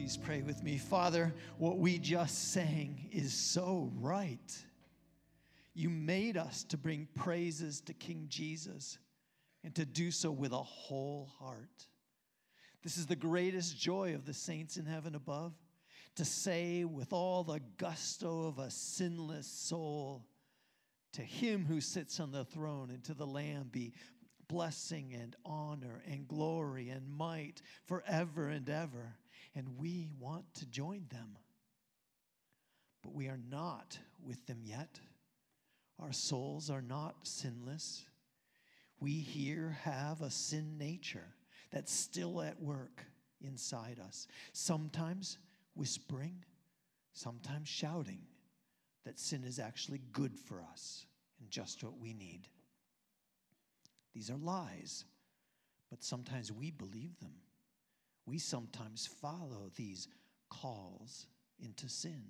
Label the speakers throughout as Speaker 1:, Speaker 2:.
Speaker 1: please pray with me? Father, what we just sang is so right. You made us to bring praises to King Jesus and to do so with a whole heart. This is the greatest joy of the saints in heaven above to say with all the gusto of a sinless soul, to him who sits on the throne and to the Lamb be blessing and honor and glory and might forever and ever. And we want to join them. But we are not with them yet. Our souls are not sinless. We here have a sin nature that's still at work inside us, sometimes whispering, sometimes shouting that sin is actually good for us and just what we need. These are lies, but sometimes we believe them. We sometimes follow these calls into sin.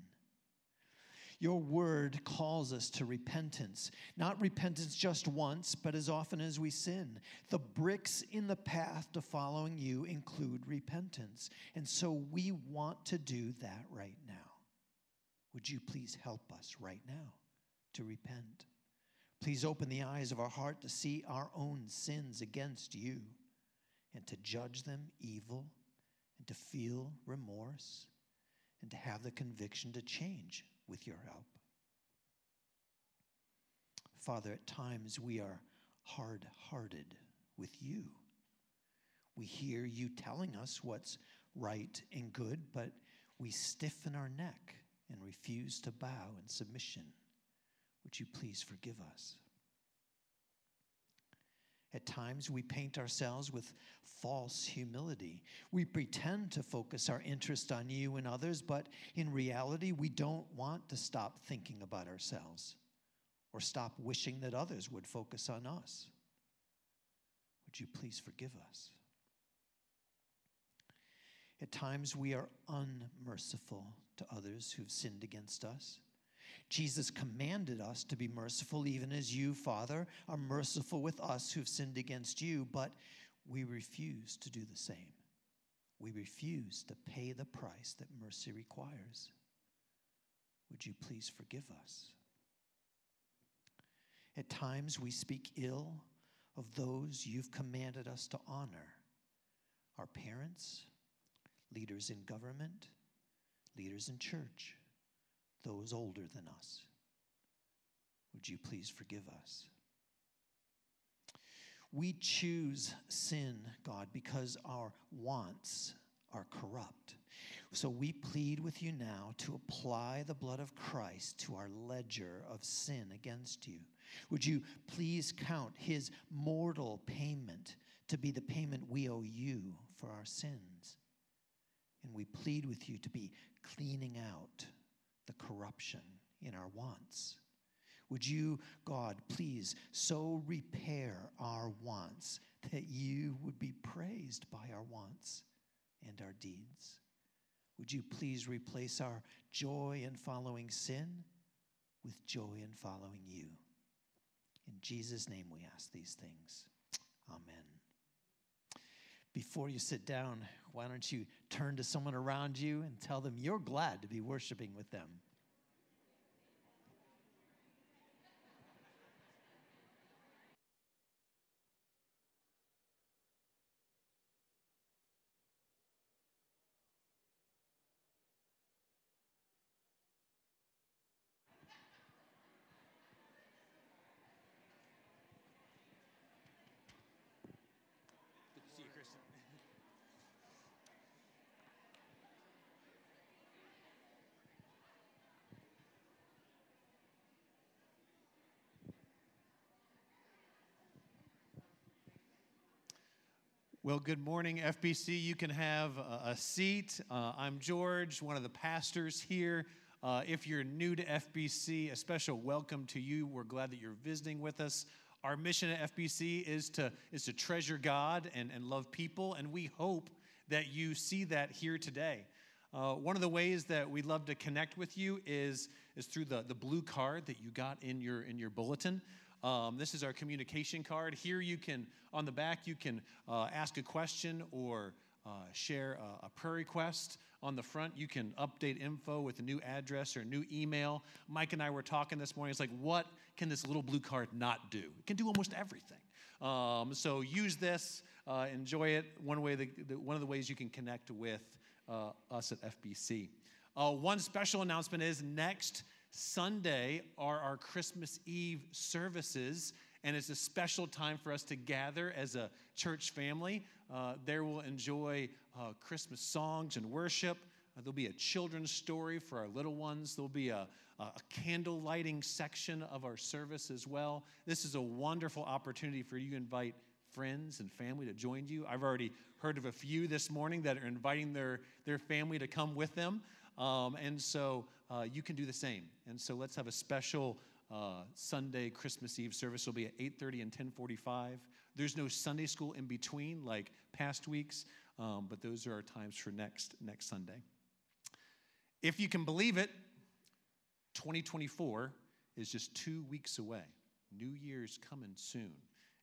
Speaker 1: Your word calls us to repentance, not repentance just once, but as often as we sin. The bricks in the path to following you include repentance. And so we want to do that right now. Would you please help us right now to repent? Please open the eyes of our heart to see our own sins against you and to judge them evil and to feel remorse and to have the conviction to change with your help. Father, at times we are hard hearted with you. We hear you telling us what's right and good, but we stiffen our neck and refuse to bow in submission. Would you please forgive us? At times, we paint ourselves with false humility. We pretend to focus our interest on you and others, but in reality, we don't want to stop thinking about ourselves or stop wishing that others would focus on us. Would you please forgive us? At times, we are unmerciful to others who've sinned against us. Jesus commanded us to be merciful, even as you, Father, are merciful with us who've sinned against you, but we refuse to do the same. We refuse to pay the price that mercy requires. Would you please forgive us? At times we speak ill of those you've commanded us to honor our parents, leaders in government, leaders in church those older than us. Would you please forgive us? We choose sin, God, because our wants are corrupt. So we plead with you now to apply the blood of Christ to our ledger of sin against you. Would you please count his mortal payment to be the payment we owe you for our sins? And we plead with you to be cleaning out the corruption in our wants. Would you, God, please so repair our wants that you would be praised by our wants and our deeds? Would you please replace our joy in following sin with joy in following you? In Jesus' name we ask these things. Amen. Before you sit down, why don't you turn to someone around you and tell them you're glad to be worshiping with them?
Speaker 2: Well, good morning, FBC. You can have a, seat. Uh, I'm George, one of the pastors here. Uh, if you're new to FBC, a special welcome to you. We're glad that you're visiting with us. Our mission at FBC is to, is to treasure God and, and love people, and we hope that you see that here today. Uh, one of the ways that we love to connect with you is, is through the, the blue card that you got in your, in your bulletin. Um, this is our communication card. Here you can, on the back, you can uh, ask a question or uh, share a, a prayer request on the front. You can update info with a new address or a new email. Mike and I were talking this morning. It's like, what can this little blue card not do? It can do almost everything. Um, so use this, uh, enjoy it. One way, the, the, one of the ways you can connect with uh, us at FBC. Uh, one special announcement is next Sunday are our Christmas Eve services, and it's a special time for us to gather as a church family. Uh, there we'll enjoy uh, Christmas songs and worship. Uh, there'll be a children's story for our little ones. There'll be a, a candle lighting section of our service as well. This is a wonderful opportunity for you to invite friends and family to join you. I've already heard of a few this morning that are inviting their, their family to come with them. Um, and so uh, you can do the same. And so let's have a special uh, Sunday Christmas Eve service. It'll be at 8:30 and 10:45. There's no Sunday school in between like past weeks, um, but those are our times for next next Sunday. If you can believe it, 2024 is just two weeks away. New Year's coming soon.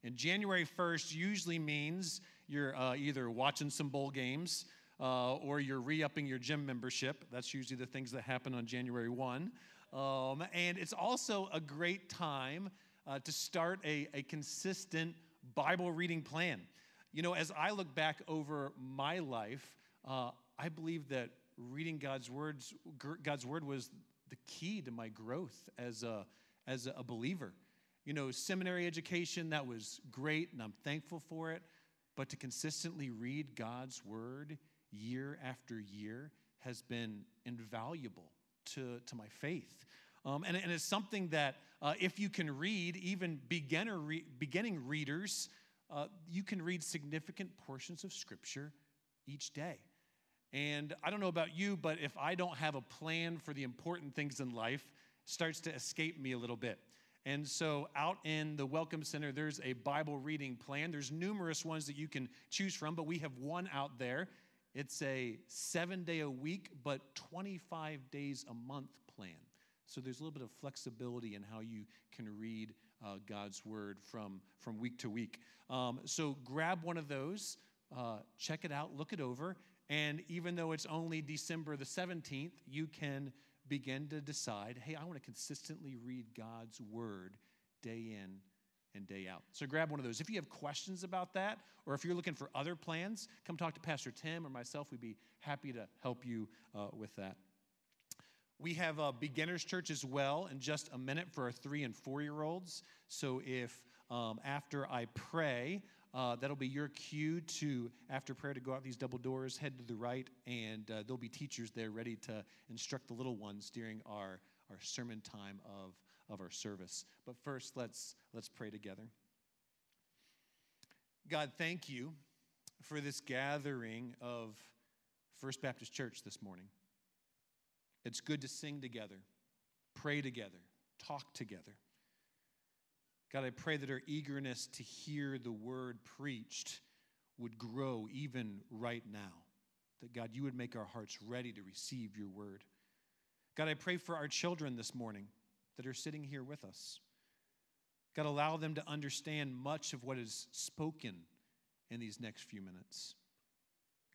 Speaker 2: And January 1st usually means you're uh, either watching some bowl games uh, or you're re upping your gym membership. That's usually the things that happen on January 1. Um, and it's also a great time uh, to start a, a consistent Bible reading plan. You know, as I look back over my life, uh, I believe that reading God's words, God's word was the key to my growth as a, as a believer. You know, seminary education, that was great, and I'm thankful for it. But to consistently read God's word year after year has been invaluable to, to my faith. Um, and, and, it's something that uh, if you can read, even beginner re- beginning readers, uh, you can read significant portions of Scripture each day. And I don't know about you, but if I don't have a plan for the important things in life, starts to escape me a little bit. And so, out in the Welcome Center, there's a Bible reading plan. There's numerous ones that you can choose from, but we have one out there. It's a seven day a week, but 25 days a month plan. So there's a little bit of flexibility in how you can read uh, God's word from, from week to week. Um, so grab one of those, uh, check it out, look it over, and even though it's only December the 17th, you can begin to decide hey, I want to consistently read God's word day in and day out. So grab one of those. If you have questions about that, or if you're looking for other plans, come talk to Pastor Tim or myself. We'd be happy to help you uh, with that. We have a beginner's church as well in just a minute for our three and four year olds. So if um, after I pray, uh, that'll be your cue to, after prayer, to go out these double doors, head to the right, and uh, there'll be teachers there ready to instruct the little ones during our, our sermon time of of our service. But first, let's, let's pray together. God, thank you for this gathering of First Baptist Church this morning. It's good to sing together, pray together, talk together. God, I pray that our eagerness to hear the word preached would grow even right now. That, God, you would make our hearts ready to receive your word. God, I pray for our children this morning that are sitting here with us. God, allow them to understand much of what is spoken in these next few minutes.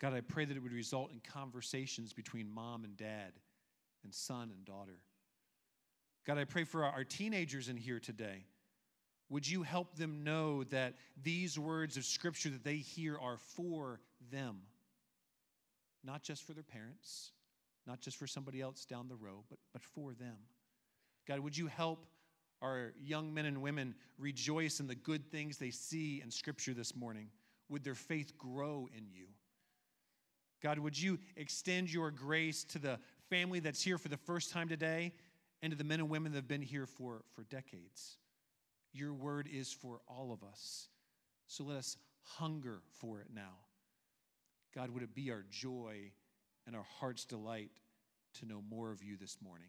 Speaker 2: God, I pray that it would result in conversations between mom and dad and son and daughter. God, I pray for our teenagers in here today. Would you help them know that these words of Scripture that they hear are for them, not just for their parents, not just for somebody else down the road, but, but for them? God, would you help our young men and women rejoice in the good things they see in Scripture this morning? Would their faith grow in you? God, would you extend your grace to the family that's here for the first time today and to the men and women that have been here for, for decades? Your word is for all of us. So let us hunger for it now. God, would it be our joy and our heart's delight to know more of you this morning?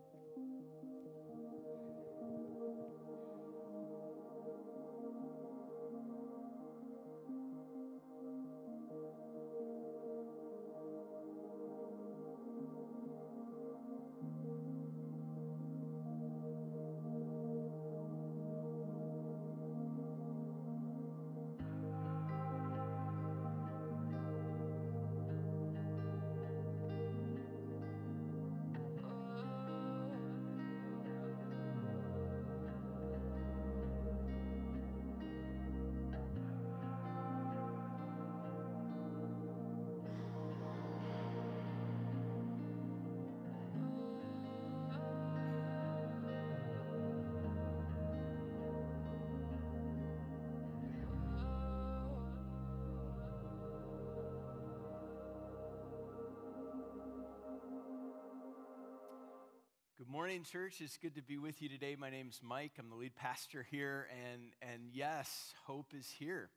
Speaker 3: Morning, church. It's good to be with you today. My name's Mike. I'm the lead pastor here, and, and yes, hope is here.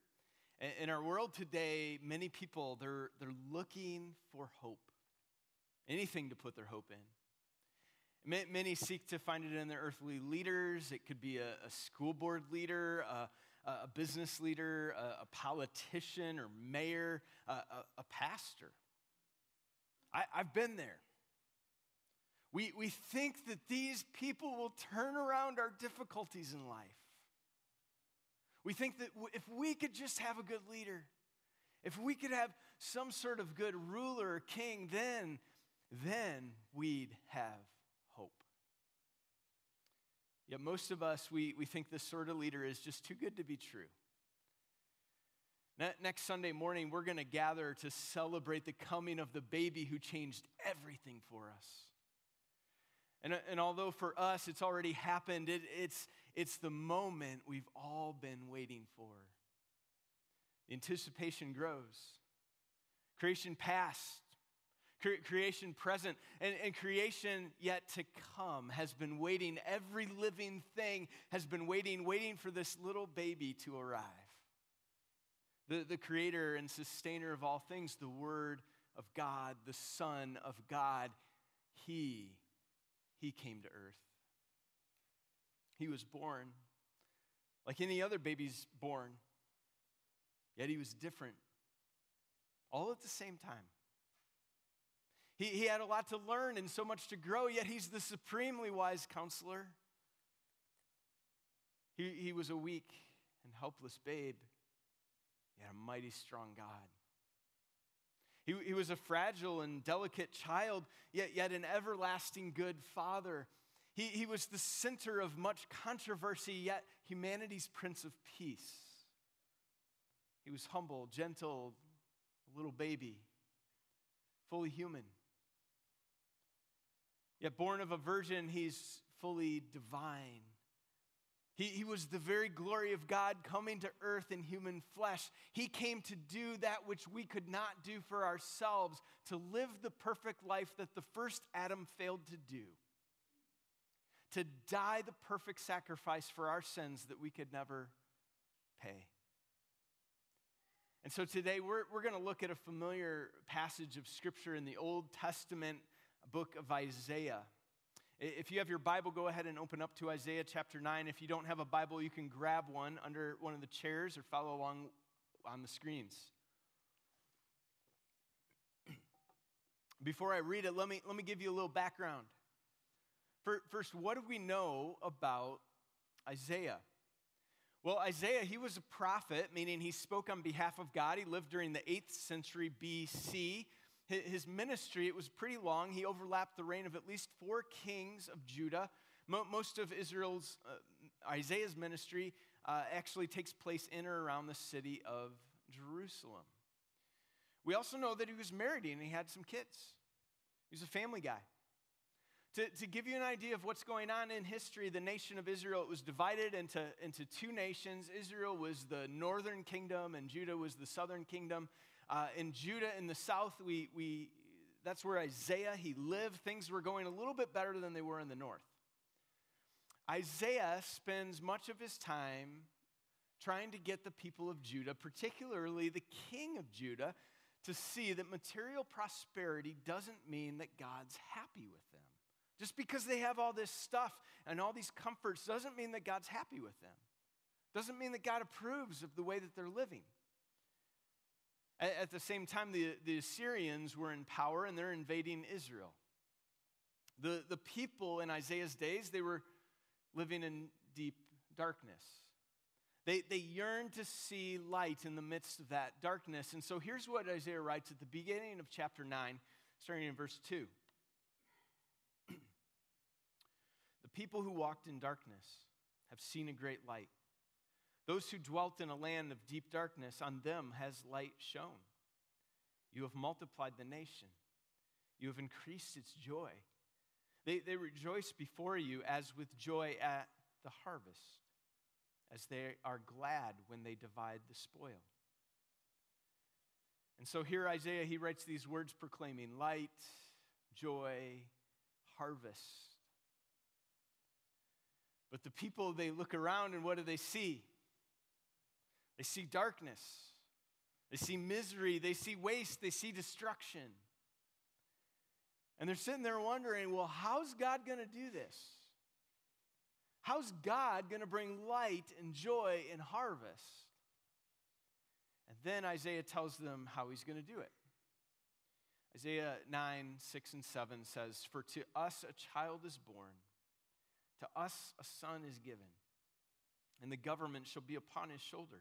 Speaker 3: In our world today, many people they're, they're looking for hope, anything to put their hope in. Many seek to find it in their earthly leaders. It could be a, a school board leader, a, a business leader, a, a, politician or mayor, a, a pastor. I, I've been there. We, we think that these people will turn around our difficulties in life. We think that if we could just have a good leader, if we could have some sort of good ruler or king, then, then we'd have hope. Yet most of us, we, we think this sort of leader is just too good to be true. Next Sunday morning, we're going to gather to celebrate the coming of the baby who changed everything for us. And, uh, and although for us it's already happened, it, it's, it's the moment we've all been waiting for. Anticipation grows. Creation past, cre- creation present, and, and creation yet to come has been waiting. Every living thing has been waiting, waiting for this little baby to arrive. The, the creator and sustainer of all things, the Word of God, the Son of God, He he came to earth. He was born like any other baby's born, yet he was different, all at the same time. He, he had a lot to learn and so much to grow, yet he's the supremely wise counselor. He, he was a weak and helpless babe, yet a mighty strong God. He, he was a fragile and delicate child, yet, yet an everlasting good father. He, he was the center of much controversy, yet humanity's Prince of Peace. He was humble, gentle, little baby, fully human. Yet born of a virgin, he's fully divine. He, he was the very glory of God coming to earth in human flesh. He came to do that which we could not do for ourselves, to live the perfect life that the first Adam failed to do, to die the perfect sacrifice for our sins that we could never pay. And so today we're, we're going to look at a familiar passage of Scripture in the Old Testament book of Isaiah. If you have your Bible, go ahead and open up to Isaiah chapter 9. If you don't have a Bible, you can grab one under one of the chairs or follow along on the screens. Before I read it, let me, let me give you a little background. First, what do we know about Isaiah? Well, Isaiah, he was a prophet, meaning he spoke on behalf of God. He lived during the 8th century BC. His ministry, it was pretty long. He overlapped the reign of at least four kings of Judah. Most of Israel's, uh, Isaiah's ministry uh, actually takes place in or around the city of Jerusalem. We also know that he was married and he had some kids. He was a family guy. To, to give you an idea of what's going on in history, the nation of Israel it was divided into, into two nations. Israel was the northern kingdom, and Judah was the southern kingdom. Uh, in Judah, in the south, we, we, that's where Isaiah, he lived. Things were going a little bit better than they were in the north. Isaiah spends much of his time trying to get the people of Judah, particularly the king of Judah, to see that material prosperity doesn't mean that God's happy with them. Just because they have all this stuff and all these comforts doesn't mean that God's happy with them. Doesn't mean that God approves of the way that they're living. At the same time, the, the Assyrians were in power and they're invading Israel. The, the people in Isaiah's days, they were living in deep darkness. They, they yearned to see light in the midst of that darkness. And so here's what Isaiah writes at the beginning of chapter 9, starting in verse 2. the people who walked in darkness have seen a great light. Those who dwelt in a land of deep darkness, on them has light shone. You have multiplied the nation, you have increased its joy. They, they rejoice before you as with joy at the harvest, as they are glad when they divide the spoil. And so here Isaiah, he writes these words proclaiming light, joy, harvest. But the people, they look around and what do they see? They see darkness, they see misery, they see waste, they see destruction. And they're sitting there wondering, well, how's God going to do this? How's God going to bring light and joy and harvest? And then Isaiah tells them how he's going to do it. Isaiah 9, 6, and 7 says, For to us a child is born, to us a son is given, and the government shall be upon his shoulder.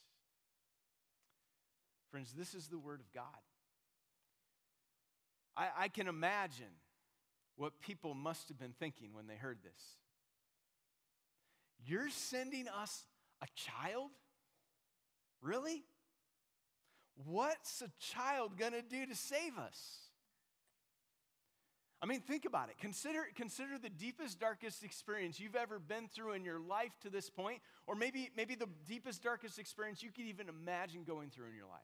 Speaker 3: Friends, this is the word of God. I, I can imagine what people must have been thinking when they heard this. You're sending us a child? Really? What's a child going to do to save us? I mean, think about it. Consider, consider the deepest, darkest experience you've ever been through in your life to this point, or maybe, maybe the deepest, darkest experience you could even imagine going through in your life.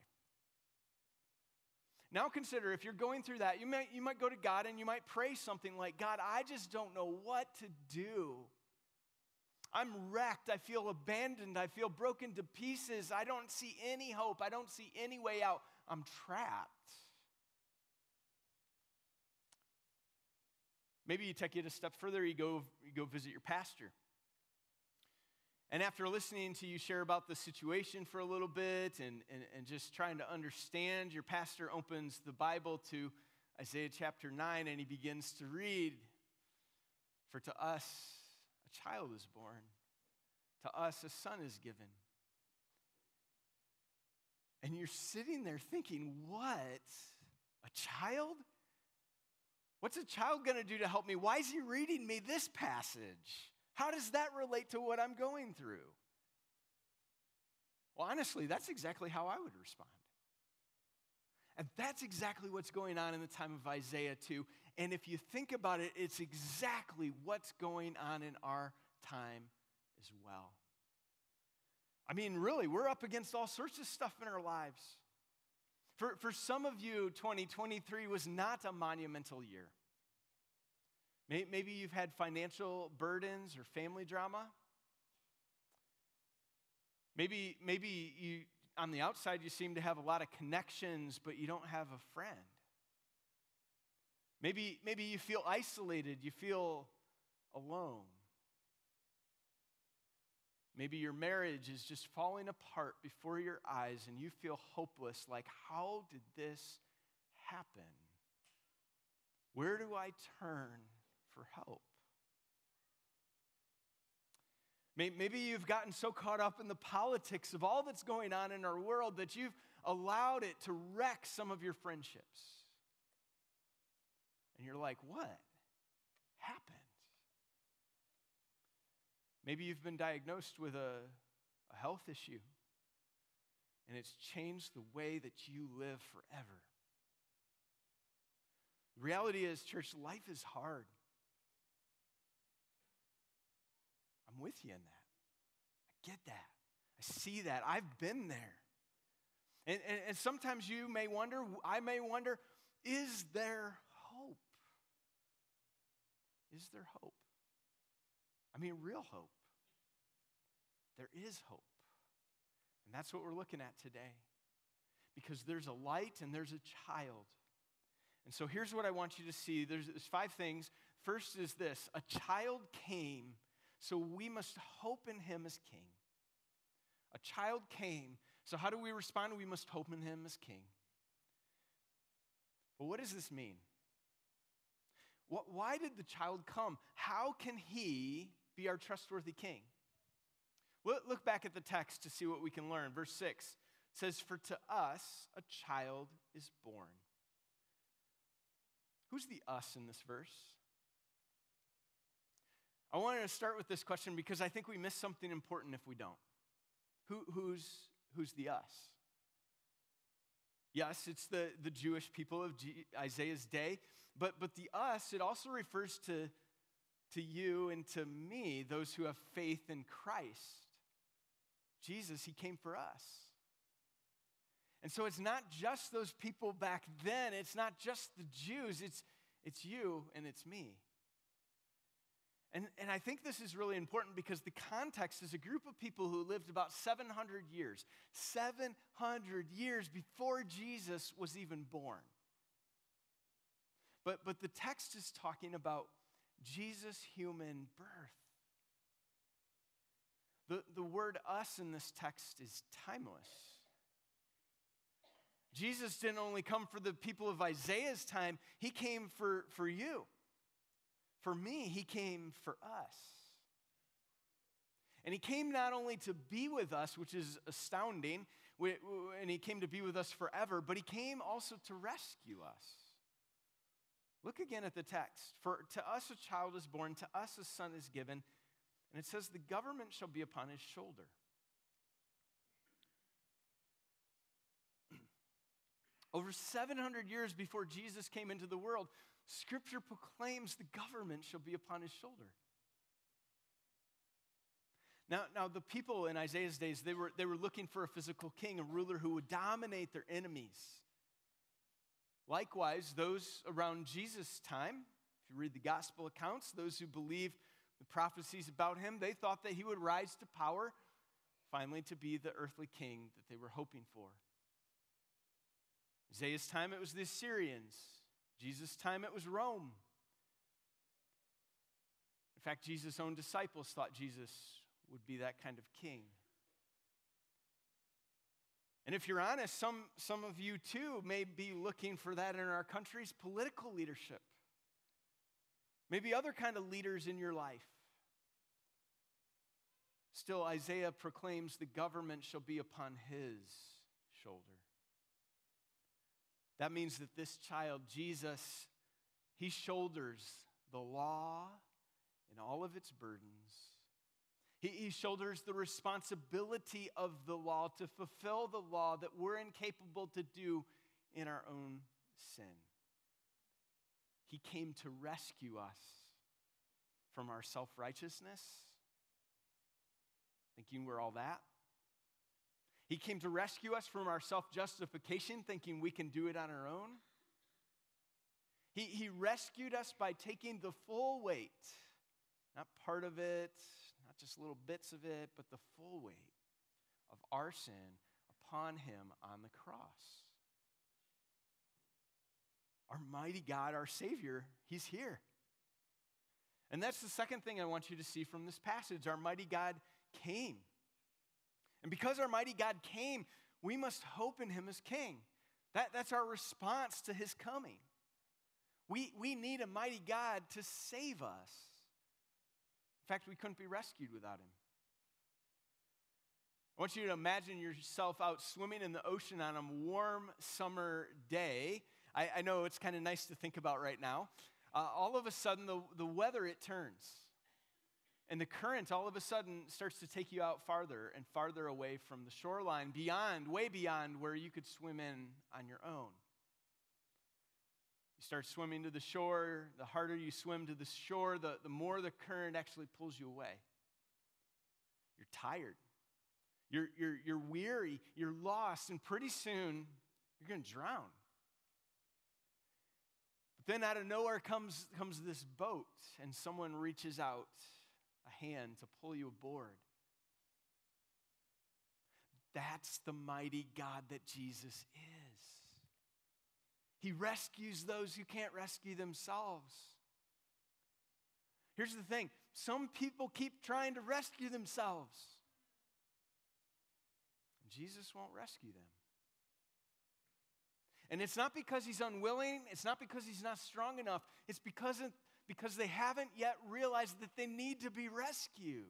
Speaker 3: Now consider if you're going through that, you might, you might go to God and you might pray something like, God, I just don't know what to do. I'm wrecked. I feel abandoned. I feel broken to pieces. I don't see any hope. I don't see any way out. I'm trapped. Maybe you take it a step further, you go, you go visit your pastor. And after listening to you share about the situation for a little bit and, and, and just trying to understand, your pastor opens the Bible to Isaiah chapter 9 and he begins to read For to us a child is born, to us a son is given. And you're sitting there thinking, What? A child? What's a child going to do to help me? Why is he reading me this passage? How does that relate to what I'm going through? Well, honestly, that's exactly how I would respond. And that's exactly what's going on in the time of Isaiah, too. And if you think about it, it's exactly what's going on in our time as well. I mean, really, we're up against all sorts of stuff in our lives. For, for some of you, 2023 was not a monumental year. Maybe you've had financial burdens or family drama. Maybe, maybe you, on the outside, you seem to have a lot of connections, but you don't have a friend. Maybe, maybe you feel isolated, you feel alone. Maybe your marriage is just falling apart before your eyes and you feel hopeless like, how did this happen? Where do I turn for help? Maybe you've gotten so caught up in the politics of all that's going on in our world that you've allowed it to wreck some of your friendships. And you're like, what happened? Maybe you've been diagnosed with a, a health issue, and it's changed the way that you live forever. The reality is, church, life is hard. I'm with you in that. I get that. I see that. I've been there. And, and, and sometimes you may wonder, I may wonder, is there hope? Is there hope? I mean, real hope. There is hope. And that's what we're looking at today. Because there's a light and there's a child. And so here's what I want you to see there's, there's five things. First is this a child came, so we must hope in him as king. A child came, so how do we respond? We must hope in him as king. But what does this mean? What, why did the child come? How can he be our trustworthy king? Look back at the text to see what we can learn. Verse 6 says, For to us a child is born. Who's the us in this verse? I wanted to start with this question because I think we miss something important if we don't. Who, who's, who's the us? Yes, it's the, the Jewish people of G- Isaiah's day, but, but the us, it also refers to, to you and to me, those who have faith in Christ. Jesus, he came for us. And so it's not just those people back then, it's not just the Jews, it's, it's you and it's me. And, and I think this is really important because the context is a group of people who lived about 700 years, 700 years before Jesus was even born. But, but the text is talking about Jesus' human birth. The, the word us in this text is timeless. Jesus didn't only come for the people of Isaiah's time, he came for, for you. For me, he came for us. And he came not only to be with us, which is astounding, and he came to be with us forever, but he came also to rescue us. Look again at the text. For to us a child is born, to us a son is given, and it says, the government shall be upon his shoulder. Over 700 years before Jesus came into the world, Scripture proclaims the government shall be upon his shoulder. Now, now the people in Isaiah's days, they were, they were looking for a physical king, a ruler who would dominate their enemies. Likewise, those around Jesus' time, if you read the gospel accounts, those who believed the prophecies about him, they thought that he would rise to power, finally to be the earthly king that they were hoping for. Isaiah's time, it was the Assyrians. Jesus' time, it was Rome. In fact, Jesus' own disciples thought Jesus would be that kind of king. And if you're honest, some, some of you too may be looking for that in our country's political leadership. Maybe other kind of leaders in your life. Still, Isaiah proclaims the government shall be upon his shoulder. That means that this child, Jesus, he shoulders the law and all of its burdens. He, he, shoulders the responsibility of the law to fulfill the law that we're incapable to do in our own sin. He came to rescue us from our self righteousness, thinking we're all that. He came to rescue us from our self justification, thinking we can do it on our own. He, he rescued us by taking the full weight, not part of it, not just little bits of it, but the full weight of our sin upon him on the cross. Our mighty God, our Savior, He's here. And that's the second thing I want you to see from this passage. Our mighty God came. And because our mighty God came, we must hope in him as king. That, that's our response to his coming. We, we need a mighty God to save us. In fact, we couldn't be rescued without him. I want you to imagine yourself out swimming in the ocean on a warm summer day. I, I know it's kind of nice to think about right now. Uh, all of a sudden, the, the weather, it turns. And the current all of a sudden starts to take you out farther and farther away from the shoreline, beyond, way beyond where you could swim in on your own. You start swimming to the shore, the harder you swim to the shore, the, the more the current actually pulls you away. You're tired, you're, you're, you're weary, you're lost, and pretty soon you're going to drown. But then out of nowhere comes, comes this boat, and someone reaches out a hand to pull you aboard. That's the mighty God that Jesus is. He rescues those who can't rescue themselves. Here's the thing some people keep trying to rescue themselves, and Jesus won't rescue them. And it's not because he's unwilling, it's not because he's not strong enough, it's because because they haven't yet realized that they need to be rescued.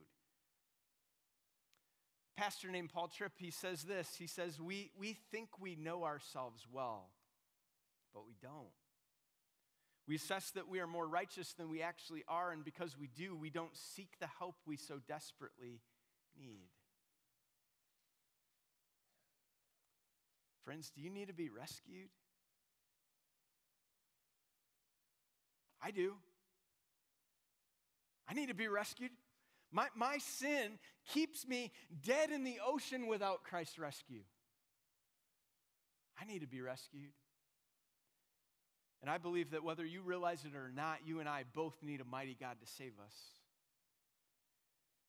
Speaker 3: pastor named Paul Tripp, he says this. He says, we, we think we know ourselves well, but we don't. We assess that we are more righteous than we actually are, and because we do, we don't seek the help we so desperately need. Friends, do you need to be rescued? I do. I need to be rescued. My, my sin keeps me dead in the ocean without Christ's rescue. I need to be rescued. And I believe that whether you realize it or not, you and I both need a mighty God to save us.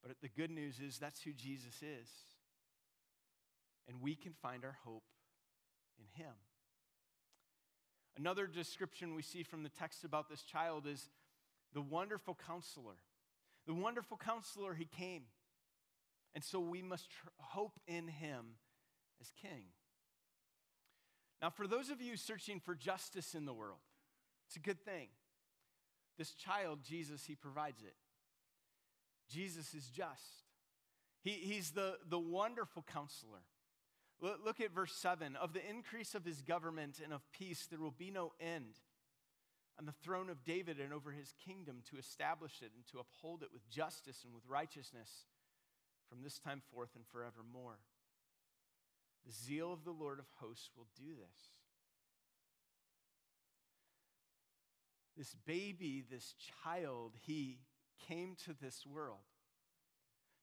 Speaker 3: But the good news is that's who Jesus is. And we can find our hope in Him. Another description we see from the text about this child is the wonderful counselor. The wonderful counselor, he came. And so we must tr- hope in him as king. Now, for those of you searching for justice in the world, it's a good thing. This child, Jesus, he provides it. Jesus is just. He, he's the, the wonderful counselor. Look, look at verse 7 Of the increase of his government and of peace, there will be no end on the throne of David and over his kingdom to establish it and to uphold it with justice and with righteousness from this time forth and forevermore. The zeal of the Lord of hosts will do this. This baby, this child, he came to this world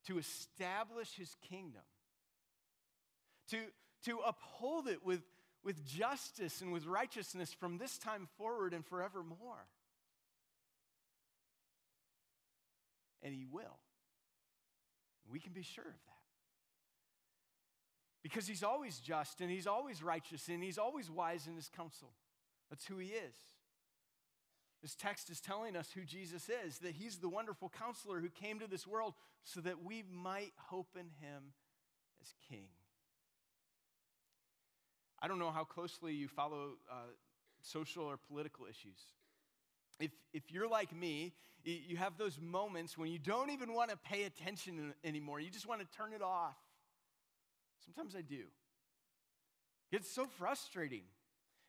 Speaker 3: to establish his kingdom, to, to uphold it with with justice and with righteousness from this time forward and forevermore. And He will. We can be sure of that. Because He's always just and He's always righteous and He's always wise in His counsel. That's who He is. This text is telling us who Jesus is, that He's the wonderful counselor who came to this world so that we might hope in Him as King. I don't know how closely you follow uh, social or political issues. If, if you're like me, you have those moments when you don't even want to pay attention anymore. You just want to turn it off. Sometimes I do. It's so frustrating.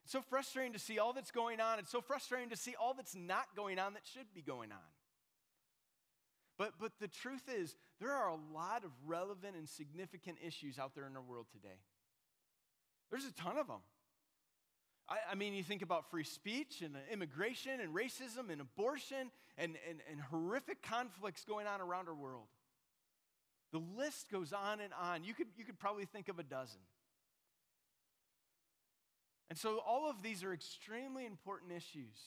Speaker 3: It's so frustrating to see all that's going on. It's so frustrating to see all that's not going on that should be going on. But, but the truth is, there are a lot of relevant and significant issues out there in our world today. There's a ton of them. I, I, mean, you think about free speech and immigration and racism and abortion and, and, and horrific conflicts going on around our world. The list goes on and on. You could, you could probably think of a dozen. And so, all of these are extremely important issues.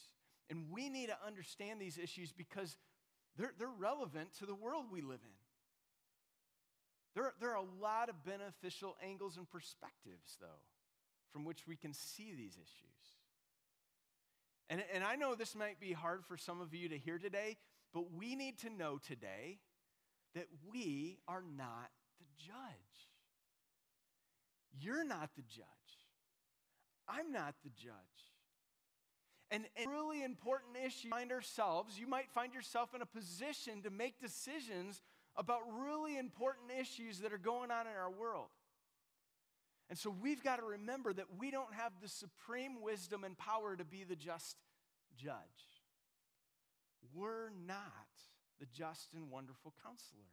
Speaker 3: And we need to understand these issues because they're, they're relevant to the world we live in. There, there are a lot of beneficial angles and perspectives, though, from which we can see these issues. And, and I know this might be hard for some of you to hear today, but we need to know today that we are not the judge. You're not the judge. I'm not the judge. And, and really important issue find ourselves, you might find yourself in a position to make decisions about really important issues that are going on in our world. And so we've got to remember that we don't have the supreme wisdom and power to be the just judge. We're not the just and wonderful counselor.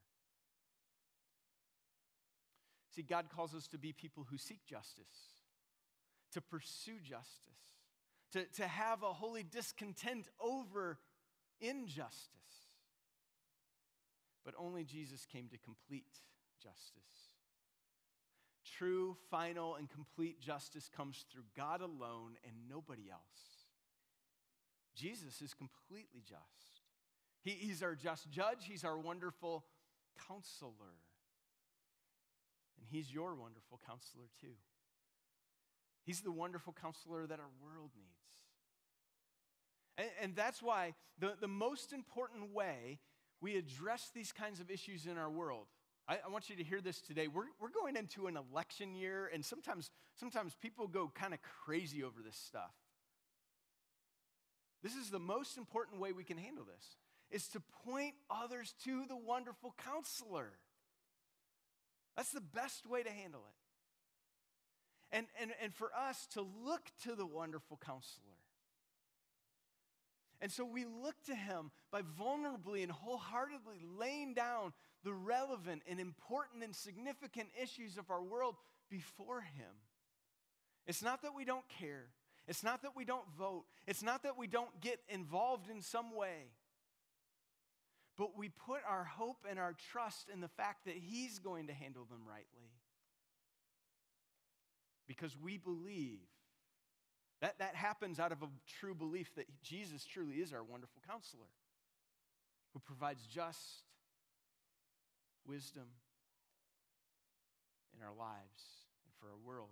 Speaker 3: See, God calls us to be people who seek justice, to pursue justice, to, to have a holy discontent over injustice. But only Jesus came to complete justice. True, final, and complete justice comes through God alone and nobody else. Jesus is completely just. He, he's our just judge, He's our wonderful counselor. And He's your wonderful counselor, too. He's the wonderful counselor that our world needs. And, and that's why the, the most important way we address these kinds of issues in our world. I, I, want you to hear this today. We're, we're going into an election year, and sometimes, sometimes people go kind of crazy over this stuff. This is the most important way we can handle this, is to point others to the wonderful counselor. That's the best way to handle it. And, and, and for us to look to the wonderful counselor and so we look to him by vulnerably and wholeheartedly laying down the relevant and important and significant issues of our world before him. It's not that we don't care. It's not that we don't vote. It's not that we don't get involved in some way. But we put our hope and our trust in the fact that He's going to handle them rightly. Because we believe. That, that happens out of a true belief that Jesus truly is our wonderful counselor who provides just wisdom in our lives and for our world.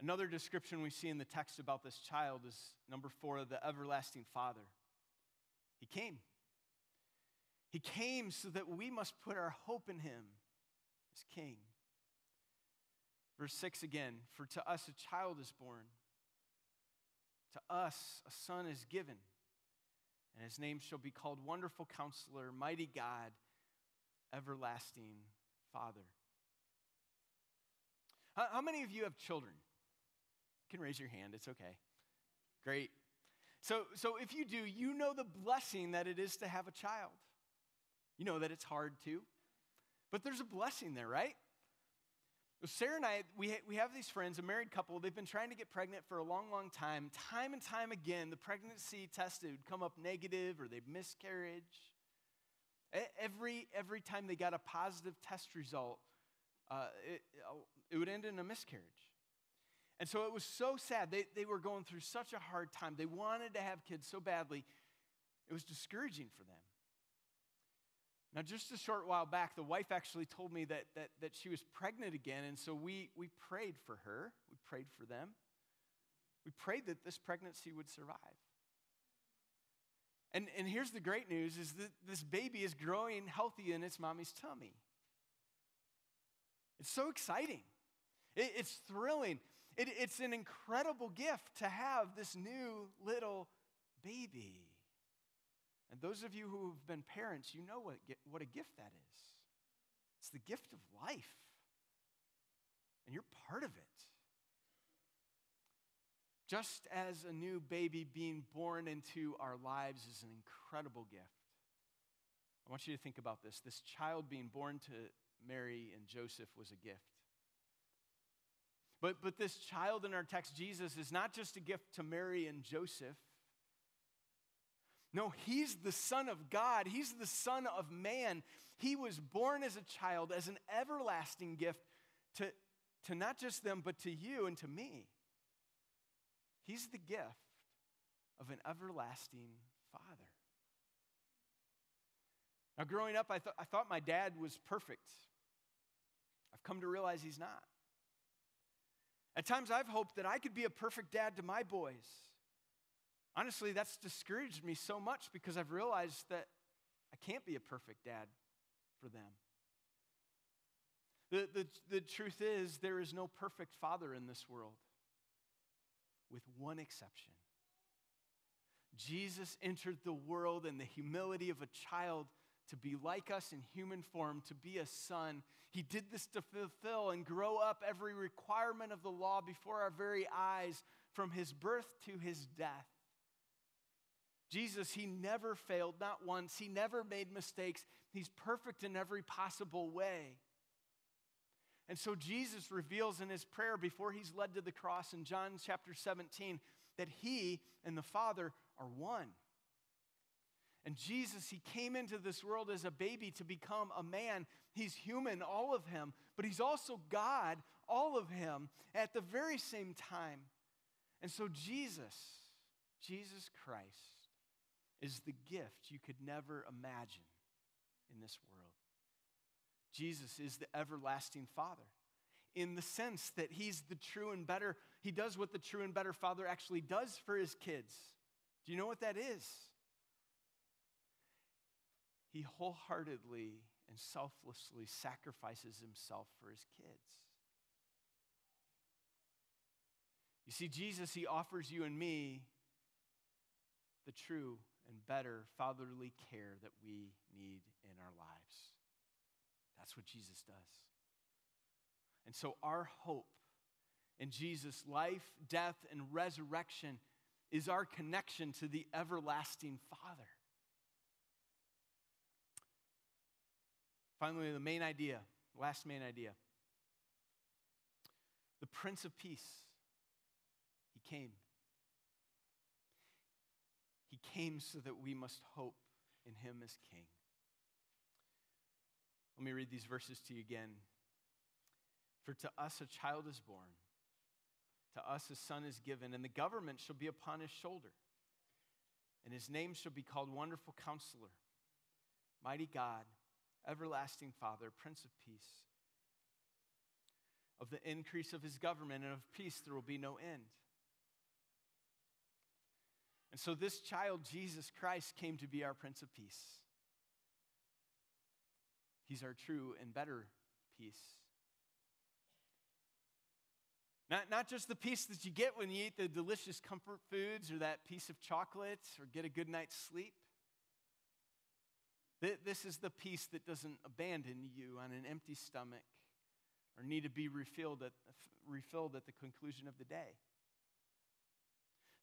Speaker 3: Another description we see in the text about this child is number four, the everlasting Father. He came. He came so that we must put our hope in him as King. Verse 6 again For to us a child is born, to us a son is given, and his name shall be called Wonderful Counselor, Mighty God, Everlasting Father. How many of you have children? You can raise your hand, it's okay. Great. So, so if you do, you know the blessing that it is to have a child. You know that it's hard too, but there's a blessing there, right? Sarah and I, we, we have these friends, a married couple. They've been trying to get pregnant for a long, long time. Time and time again, the pregnancy tested would come up negative or they'd miscarriage. Every, every time they got a positive test result, uh, it, it would end in a miscarriage. And so it was so sad. They, they were going through such a hard time. They wanted to have kids so badly, it was discouraging for them. Now, just a short while back, the wife actually told me that, that, that she was pregnant again, and so we, we prayed for her. We prayed for them. We prayed that this pregnancy would survive. And, and here's the great news is that this baby is growing healthy in its mommy's tummy. It's so exciting. It, it's thrilling. It, it's an incredible gift to have this new little baby. And those of you who have been parents, you know what, what a gift that is. It's the gift of life, and you're part of it. Just as a new baby being born into our lives is an incredible gift, I want you to think about this. This child being born to Mary and Joseph was a gift. But, but this child in our text, Jesus, is not just a gift to Mary and Joseph. No, he's the Son of God. He's the Son of man. He was born as a child, as an everlasting gift to, to not just them, but to you and to me. He's the gift of an everlasting Father. Now, growing up, I, th- I thought my dad was perfect. I've come to realize he's not. At times, I've hoped that I could be a perfect dad to my boys. Honestly, that's discouraged me so much because I've realized that I can't be a perfect dad for them. The, the, the truth is, there is no perfect father in this world, with one exception. Jesus entered the world in the humility of a child to be like us in human form, to be a son. He did this to fulfill and grow up every requirement of the law before our very eyes, from his birth to his death. Jesus, he never failed, not once. He never made mistakes. He's perfect in every possible way. And so Jesus reveals in his prayer before he's led to the cross in John chapter 17 that he and the Father are one. And Jesus, he came into this world as a baby to become a man. He's human, all of him, but he's also God, all of him, at the very same time. And so Jesus, Jesus Christ, is the gift you could never imagine in this world. Jesus is the everlasting Father in the sense that he's the true and better, he does what the true and better Father actually does for his kids. Do you know what that is? He wholeheartedly and selflessly sacrifices himself for his kids. You see, Jesus, he offers you and me the true and better fatherly care that we need in our lives. That's what Jesus does. And so, our hope in Jesus' life, death, and resurrection is our connection to the everlasting Father. Finally, the main idea, last main idea. the Prince of Peace, he came. Came so that we must hope in him as king. Let me read these verses to you again. For to us a child is born, to us a son is given, and the government shall be upon his shoulder. And his name shall be called Wonderful Counselor, Mighty God, Everlasting Father, Prince of Peace. Of the increase of his government and of peace there will be no end. And so this child, Jesus Christ, came to be our Prince of Peace. He's our true and better peace. Not, not just the peace that you get when you eat the delicious comfort foods or that piece of chocolate or get a good night's sleep. This is the peace that doesn't abandon you on an empty stomach or need to be refilled at, refilled at the conclusion of the day.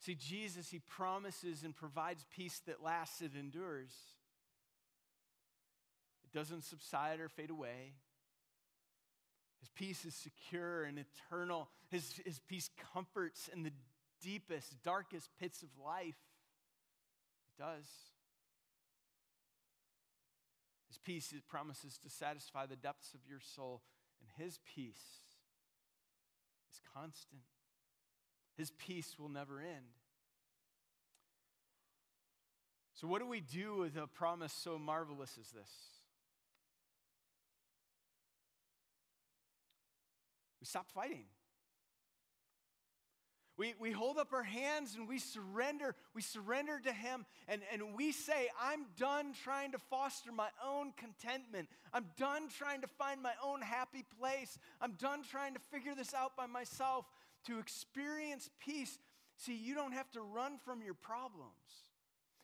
Speaker 3: See, Jesus, He promises and provides peace that lasts, it endures. It doesn't subside or fade away. His peace is secure and eternal. His, his peace comforts in the deepest, darkest pits of life. It does. His peace promises to satisfy the depths of your soul, and His peace is constant. His peace will never end. So, what do we do with a promise so marvelous as this? We stop fighting. We, we hold up our hands and we surrender. We surrender to Him and, and we say, I'm done trying to foster my own contentment. I'm done trying to find my own happy place. I'm done trying to figure this out by myself. To experience peace, see, you don't have to run from your problems.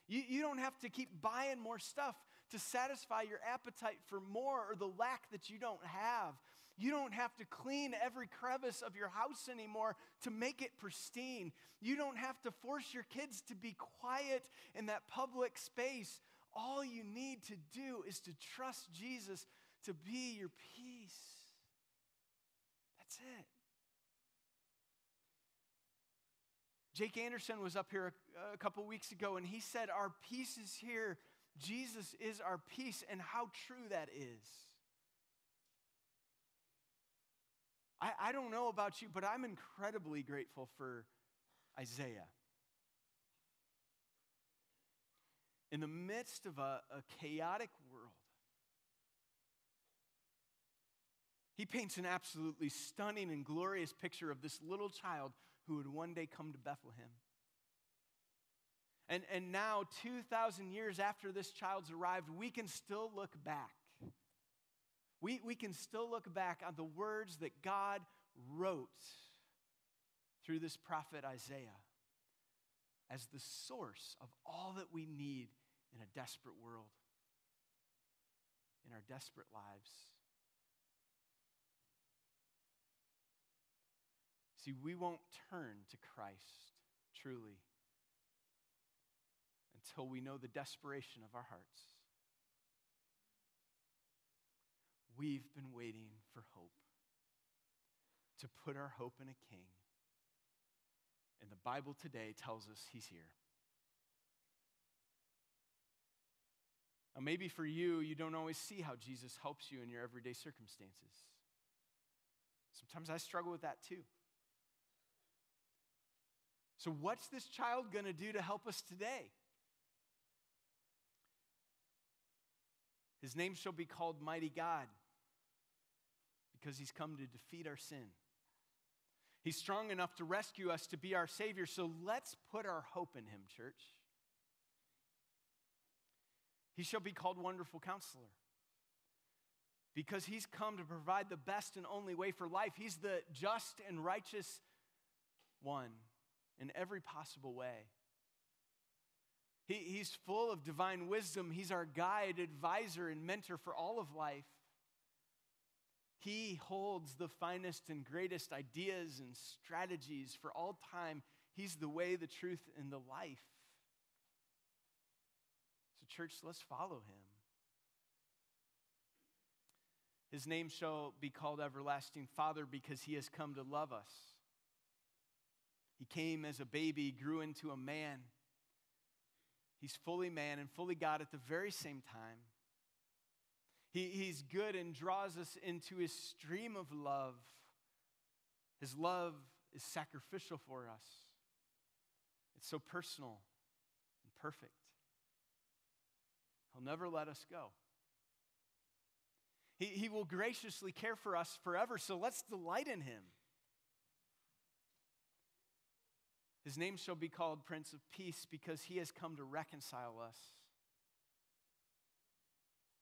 Speaker 3: You, you don't have to keep buying more stuff to satisfy your appetite for more or the lack that you don't have. You don't have to clean every crevice of your house anymore to make it pristine. You don't have to force your kids to be quiet in that public space. All you need to do is to trust Jesus to be your peace. That's it. Jake Anderson was up here a, a couple weeks ago and he said, Our peace is here. Jesus is our peace, and how true that is. I, I don't know about you, but I'm incredibly grateful for Isaiah. In the midst of a, a chaotic world, he paints an absolutely stunning and glorious picture of this little child who would one day come to Bethlehem. And, and now, 2,000 years after this child's arrived, we can still look back we, we can still look back on the words that God wrote through this prophet Isaiah as the source of all that we need in a desperate world, in our desperate lives. See, we won't turn to Christ truly until we know the desperation of our hearts. We've been waiting for hope, to put our hope in a king. And the Bible today tells us he's here. Now, maybe for you, you don't always see how Jesus helps you in your everyday circumstances. Sometimes I struggle with that too. So, what's this child going to do to help us today? His name shall be called Mighty God because he's come to defeat our sin. He's strong enough to rescue us to be our Savior, so let's put our hope in him, church. He shall be called Wonderful Counselor because he's come to provide the best and only way for life. He's the just and righteous one in every possible way. He, he's full of divine wisdom. He's our guide, advisor, and mentor for all of life. He holds the finest and greatest ideas and strategies for all time. He's the way, the truth, and the life. So, church, let's follow him. His name shall be called Everlasting Father because he has come to love us. He came as a baby, grew into a man. He's fully man and fully God at the very same time. He, he's good and draws us into his stream of love. His love is sacrificial for us, it's so personal and perfect. He'll never let us go. He, he will graciously care for us forever, so let's delight in him. His name shall be called Prince of Peace because he has come to reconcile us,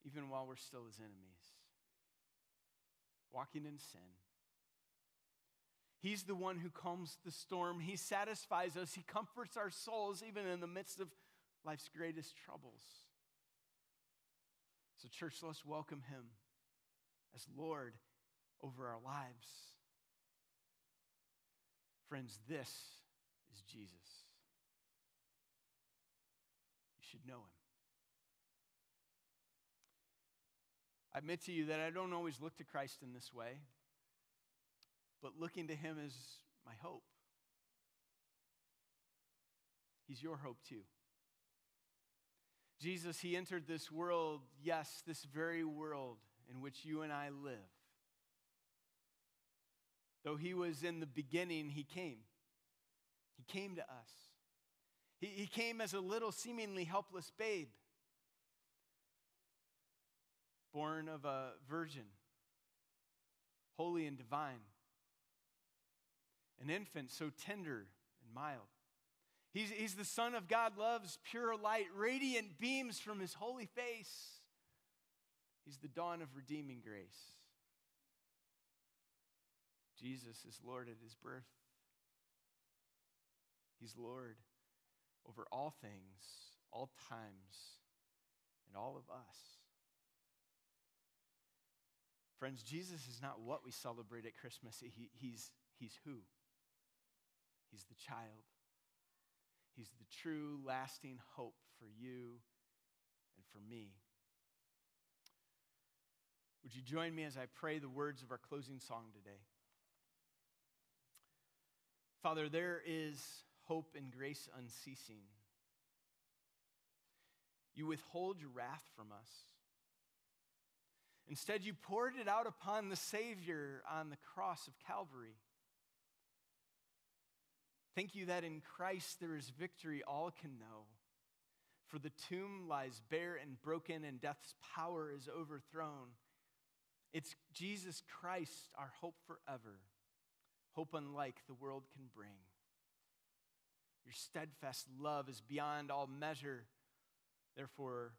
Speaker 3: even while we're still his enemies, walking in sin. He's the one who calms the storm. He satisfies us. He comforts our souls even in the midst of life's greatest troubles. So, church, let's welcome him as Lord over our lives. Friends, this is Jesus. You should know him. I admit to you that I don't always look to Christ in this way, but looking to him is my hope. He's your hope too. Jesus, he entered this world, yes, this very world in which you and I live. Though he was in the beginning, he came. He came to us. He, he came as a little, seemingly helpless babe, born of a virgin, holy and divine, an infant so tender and mild. He's, he's the Son of God, loves pure light, radiant beams from his holy face. He's the dawn of redeeming grace. Jesus is Lord at his birth. He's Lord over all things, all times, and all of us. Friends, Jesus is not what we celebrate at Christmas. He, he's, he's who? He's the child. He's the true, lasting hope for you and for me. Would you join me as I pray the words of our closing song today? Father, there is hope and grace unceasing. You withhold your wrath from us. Instead, you poured it out upon the Savior on the cross of Calvary. Thank you that in Christ there is victory all can know. For the tomb lies bare and broken, and death's power is overthrown. It's Jesus Christ, our hope forever, hope unlike the world can bring. Your steadfast love is beyond all measure. Therefore,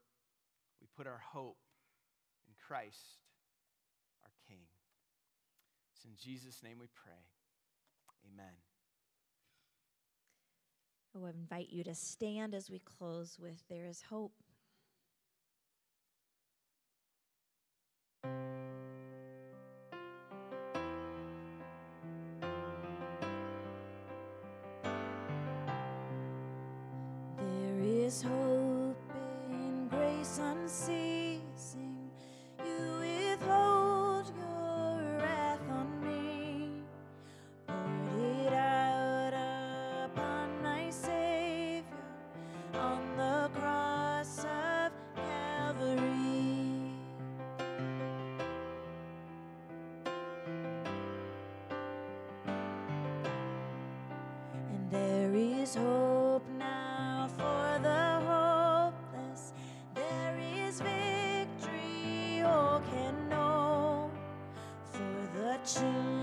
Speaker 3: we put our hope in Christ, our King. It's in Jesus' name we pray. Amen.
Speaker 4: I would invite you to stand as we close with There is Hope. Is hope in grace unceasing. You withhold your wrath on me, poured it out upon my Savior on the cross of Calvary. And there is hope For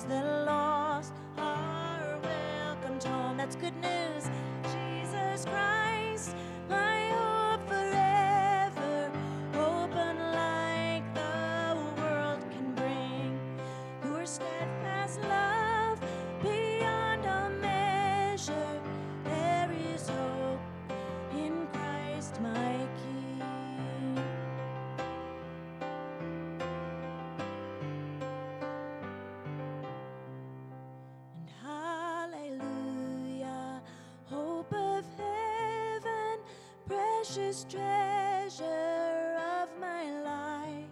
Speaker 4: as the lost are welcomed home. That's good news. Jesus Christ, my hope forever, hope unlike the world can bring. Your steadfast precious treasure of my life.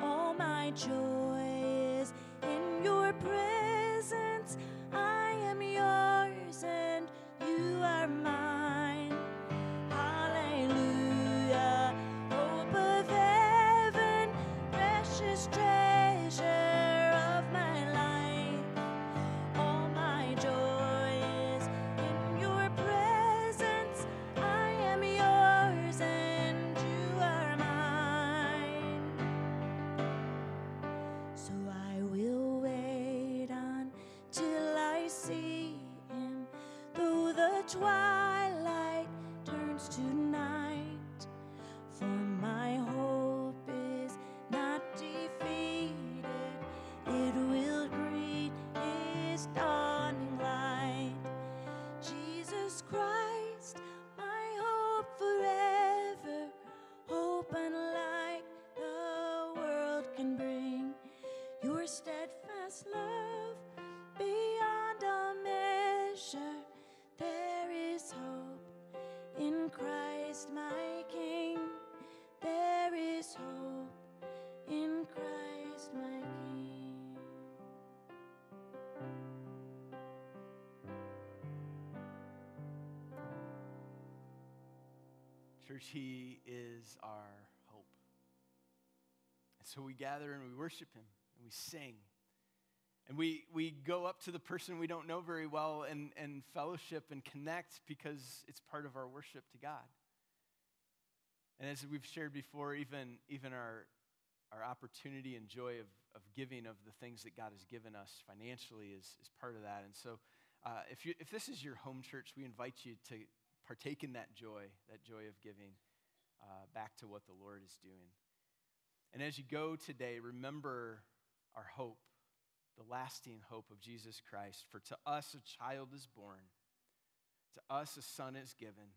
Speaker 4: All my joy though
Speaker 3: Church, He is our hope. And so we gather and we worship Him and we sing. And we, we go up to the person we don't know very well and, and fellowship and connect because it's part of our worship to God. And as we've shared before, even, even our, our opportunity and joy of, of giving of the things that God has given us financially is, is part of that. And so uh, if, you, if this is your home church, we invite you to partake in that joy, that joy of giving uh, back to what the Lord is doing. And as you go today, remember our hope, the lasting hope of Jesus Christ. For to us a child is born, to us a son is given,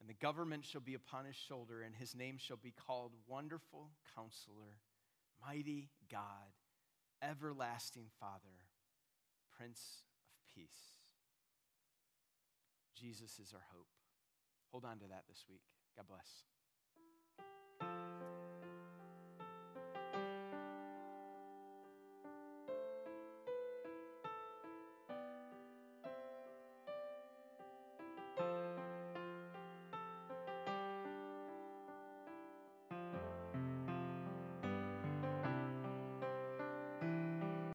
Speaker 3: and the government shall be upon his shoulder, and his name shall be called Wonderful Counselor, Mighty God, Everlasting Father, Prince of Peace. Jesus is our hope. Hold on to that this week. God bless.